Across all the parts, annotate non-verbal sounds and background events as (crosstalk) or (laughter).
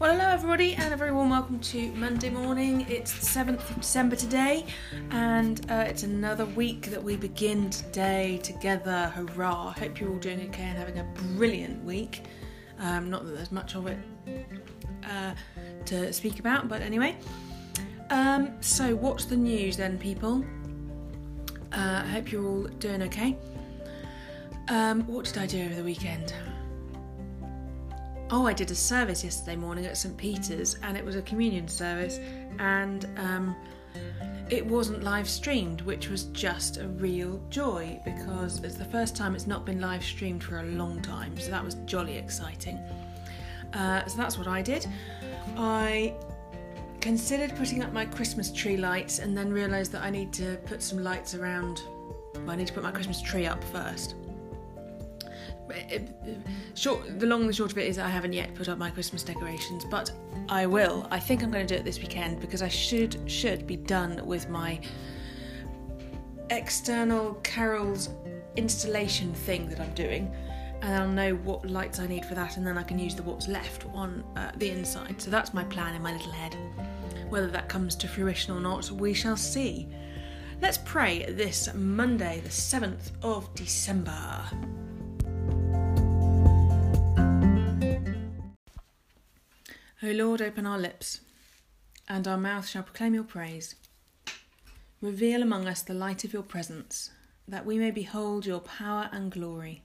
Well, hello everybody, and a very warm welcome to Monday morning. It's the 7th of December today, and uh, it's another week that we begin today together. Hurrah! Hope you're all doing okay and having a brilliant week. Um, not that there's much of it uh, to speak about, but anyway. Um, so, what's the news then, people? Uh, I hope you're all doing okay. Um, what did I do over the weekend? Oh, I did a service yesterday morning at St Peter's, and it was a communion service, and um, it wasn't live streamed, which was just a real joy because it's the first time it's not been live streamed for a long time, so that was jolly exciting. Uh, so that's what I did. I considered putting up my Christmas tree lights and then realised that I need to put some lights around. Well, I need to put my Christmas tree up first short, the long and the short of it is I haven't yet put up my Christmas decorations, but I will. I think I'm going to do it this weekend because I should should be done with my external carols installation thing that I'm doing, and I'll know what lights I need for that, and then I can use the what's left on uh, the inside. So that's my plan in my little head. Whether that comes to fruition or not, we shall see. Let's pray this Monday, the 7th of December. O Lord, open our lips, and our mouth shall proclaim your praise. Reveal among us the light of your presence, that we may behold your power and glory.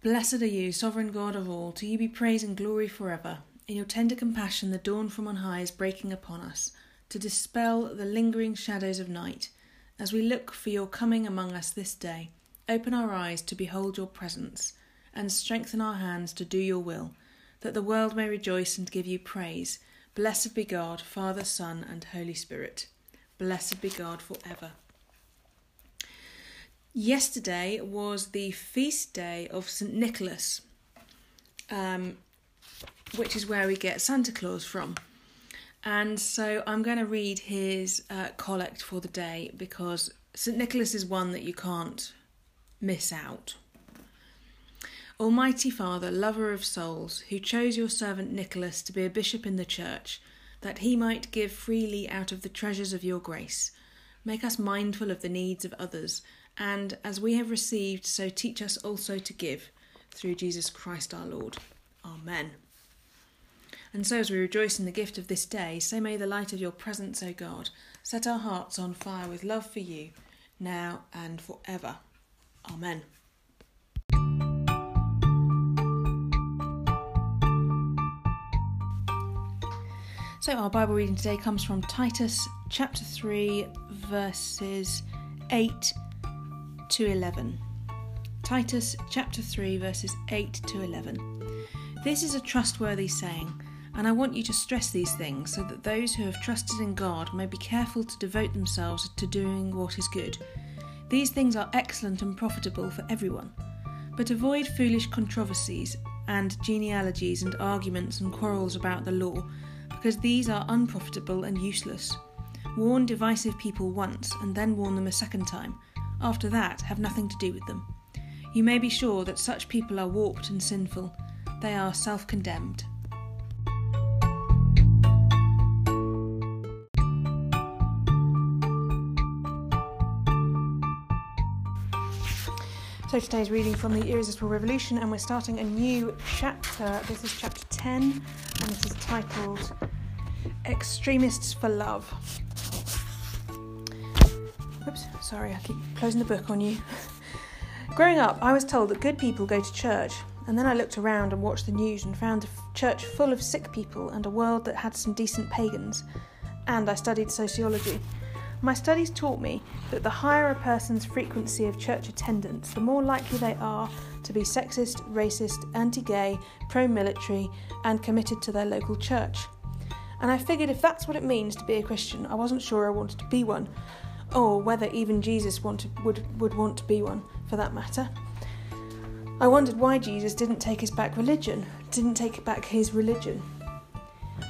Blessed are you, sovereign God of all, to you be praise and glory forever. In your tender compassion, the dawn from on high is breaking upon us, to dispel the lingering shadows of night. As we look for your coming among us this day, open our eyes to behold your presence, and strengthen our hands to do your will that the world may rejoice and give you praise. Blessed be God, Father, Son, and Holy Spirit. Blessed be God for ever. Yesterday was the feast day of St. Nicholas, um, which is where we get Santa Claus from. And so I'm going to read his uh, collect for the day because St. Nicholas is one that you can't miss out. Almighty Father, lover of souls, who chose your servant Nicholas to be a bishop in the church, that he might give freely out of the treasures of your grace, make us mindful of the needs of others, and as we have received, so teach us also to give, through Jesus Christ our Lord. Amen. And so, as we rejoice in the gift of this day, so may the light of your presence, O God, set our hearts on fire with love for you, now and for ever. Amen. So, our Bible reading today comes from Titus chapter 3, verses 8 to 11. Titus chapter 3, verses 8 to 11. This is a trustworthy saying, and I want you to stress these things so that those who have trusted in God may be careful to devote themselves to doing what is good. These things are excellent and profitable for everyone. But avoid foolish controversies and genealogies and arguments and quarrels about the law because these are unprofitable and useless. Warn divisive people once, and then warn them a second time. After that, have nothing to do with them. You may be sure that such people are warped and sinful. They are self condemned. So today's reading from the Irresistible Revolution, and we're starting a new chapter. This is chapter 10, and this is titled Extremists for Love. Oops, sorry, I keep closing the book on you. (laughs) Growing up, I was told that good people go to church, and then I looked around and watched the news and found a church full of sick people and a world that had some decent pagans. And I studied sociology. My studies taught me that the higher a person's frequency of church attendance, the more likely they are to be sexist, racist, anti gay, pro military, and committed to their local church. And I figured if that's what it means to be a Christian, I wasn't sure I wanted to be one, or whether even Jesus wanted, would, would want to be one, for that matter. I wondered why Jesus didn't take us back religion, didn't take back his religion.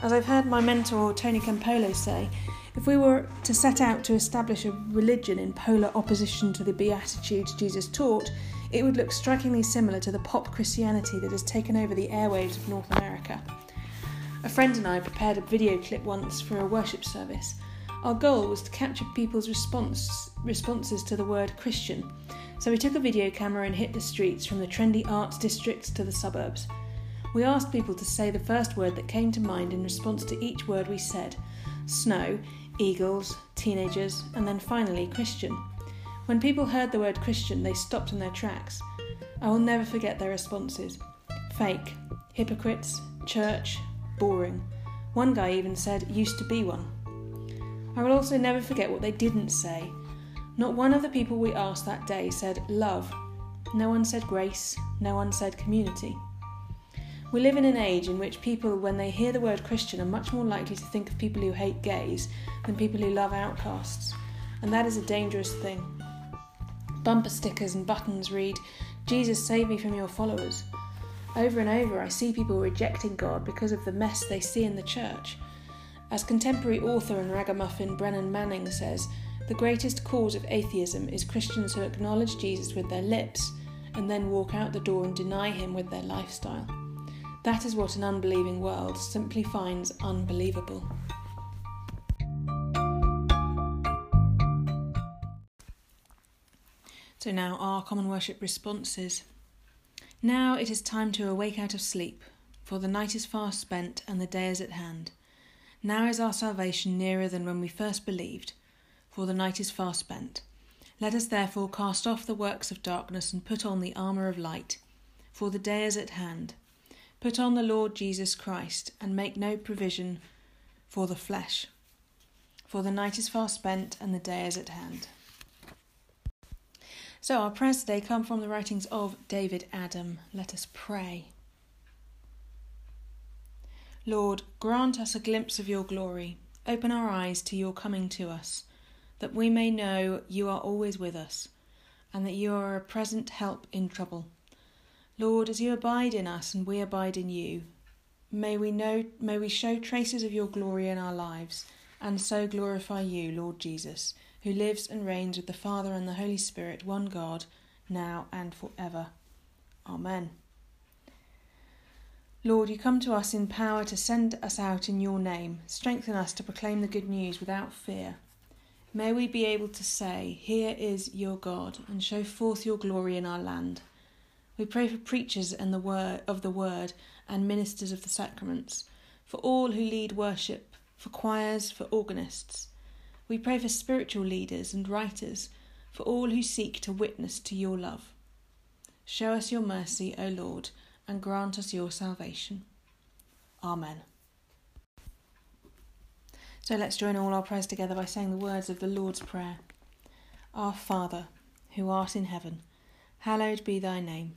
As I've heard my mentor Tony Campolo say, if we were to set out to establish a religion in polar opposition to the Beatitudes Jesus taught, it would look strikingly similar to the pop Christianity that has taken over the airwaves of North America. A friend and I prepared a video clip once for a worship service. Our goal was to capture people's response, responses to the word Christian. So we took a video camera and hit the streets from the trendy arts districts to the suburbs. We asked people to say the first word that came to mind in response to each word we said snow, eagles, teenagers, and then finally Christian. When people heard the word Christian, they stopped in their tracks. I will never forget their responses fake, hypocrites, church, boring. One guy even said, used to be one. I will also never forget what they didn't say. Not one of the people we asked that day said love. No one said grace. No one said community. We live in an age in which people, when they hear the word Christian, are much more likely to think of people who hate gays than people who love outcasts, and that is a dangerous thing. Bumper stickers and buttons read, Jesus, save me from your followers. Over and over, I see people rejecting God because of the mess they see in the church. As contemporary author and ragamuffin Brennan Manning says, the greatest cause of atheism is Christians who acknowledge Jesus with their lips and then walk out the door and deny him with their lifestyle. That is what an unbelieving world simply finds unbelievable. So now our common worship responses. Now it is time to awake out of sleep, for the night is fast spent and the day is at hand. Now is our salvation nearer than when we first believed, for the night is fast spent. Let us therefore cast off the works of darkness and put on the armour of light, for the day is at hand. Put on the Lord Jesus Christ, and make no provision for the flesh. For the night is far spent, and the day is at hand. So, our prayers today come from the writings of David Adam. Let us pray. Lord, grant us a glimpse of your glory. Open our eyes to your coming to us, that we may know you are always with us, and that you are a present help in trouble. Lord, as you abide in us and we abide in you, may we know may we show traces of your glory in our lives, and so glorify you, Lord Jesus, who lives and reigns with the Father and the Holy Spirit, one God, now and for ever. Amen. Lord, you come to us in power to send us out in your name. Strengthen us to proclaim the good news without fear. May we be able to say, Here is your God, and show forth your glory in our land. We pray for preachers and the word of the word and ministers of the sacraments, for all who lead worship, for choirs, for organists. We pray for spiritual leaders and writers, for all who seek to witness to your love. Show us your mercy, O Lord, and grant us your salvation. Amen. So let's join all our prayers together by saying the words of the Lord's Prayer. Our Father, who art in heaven, hallowed be thy name.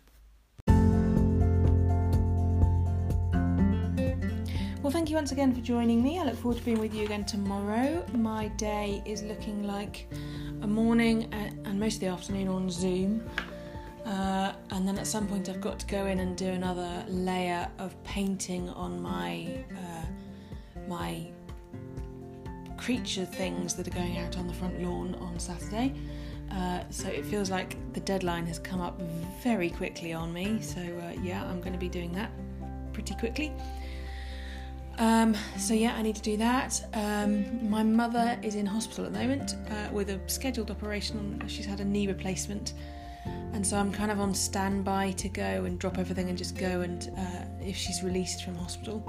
Well, thank you once again for joining me. I look forward to being with you again tomorrow. My day is looking like a morning and most of the afternoon on Zoom. Uh, and then at some point, I've got to go in and do another layer of painting on my uh, my creature things that are going out on the front lawn on Saturday. Uh, so it feels like the deadline has come up very quickly on me. So uh, yeah, I'm going to be doing that pretty quickly. Um, so yeah, I need to do that. Um, my mother is in hospital at the moment uh, with a scheduled operation. She's had a knee replacement, and so I'm kind of on standby to go and drop everything and just go. And uh, if she's released from hospital,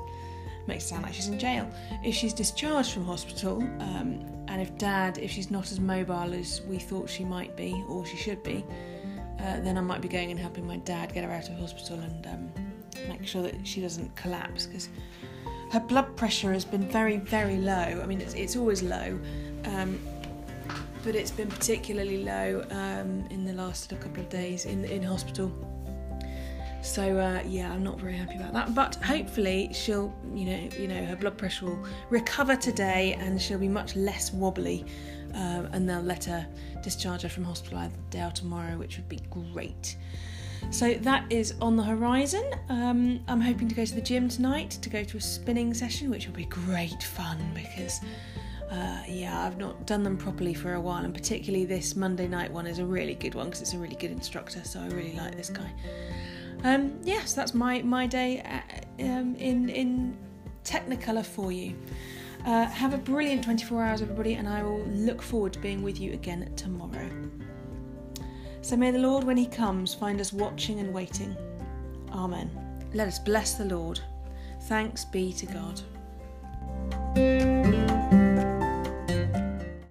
makes it sound like she's in jail. If she's discharged from hospital, um, and if Dad, if she's not as mobile as we thought she might be or she should be, uh, then I might be going and helping my dad get her out of hospital and um, make sure that she doesn't collapse because her blood pressure has been very, very low. I mean, it's, it's always low, um, but it's been particularly low um, in the last couple of days in in hospital. So uh, yeah, I'm not very happy about that. But hopefully she'll, you know, you know, her blood pressure will recover today, and she'll be much less wobbly. Um, and they'll let her discharge her from hospital either day or tomorrow, which would be great. So that is on the horizon. Um, I'm hoping to go to the gym tonight to go to a spinning session, which will be great fun because. Uh, yeah, I've not done them properly for a while, and particularly this Monday night one is a really good one because it's a really good instructor. So I really like this guy. Um, yes, that's my my day uh, um, in in Technicolor for you. Uh, have a brilliant 24 hours, everybody, and I will look forward to being with you again tomorrow. So may the Lord, when He comes, find us watching and waiting. Amen. Let us bless the Lord. Thanks be to God.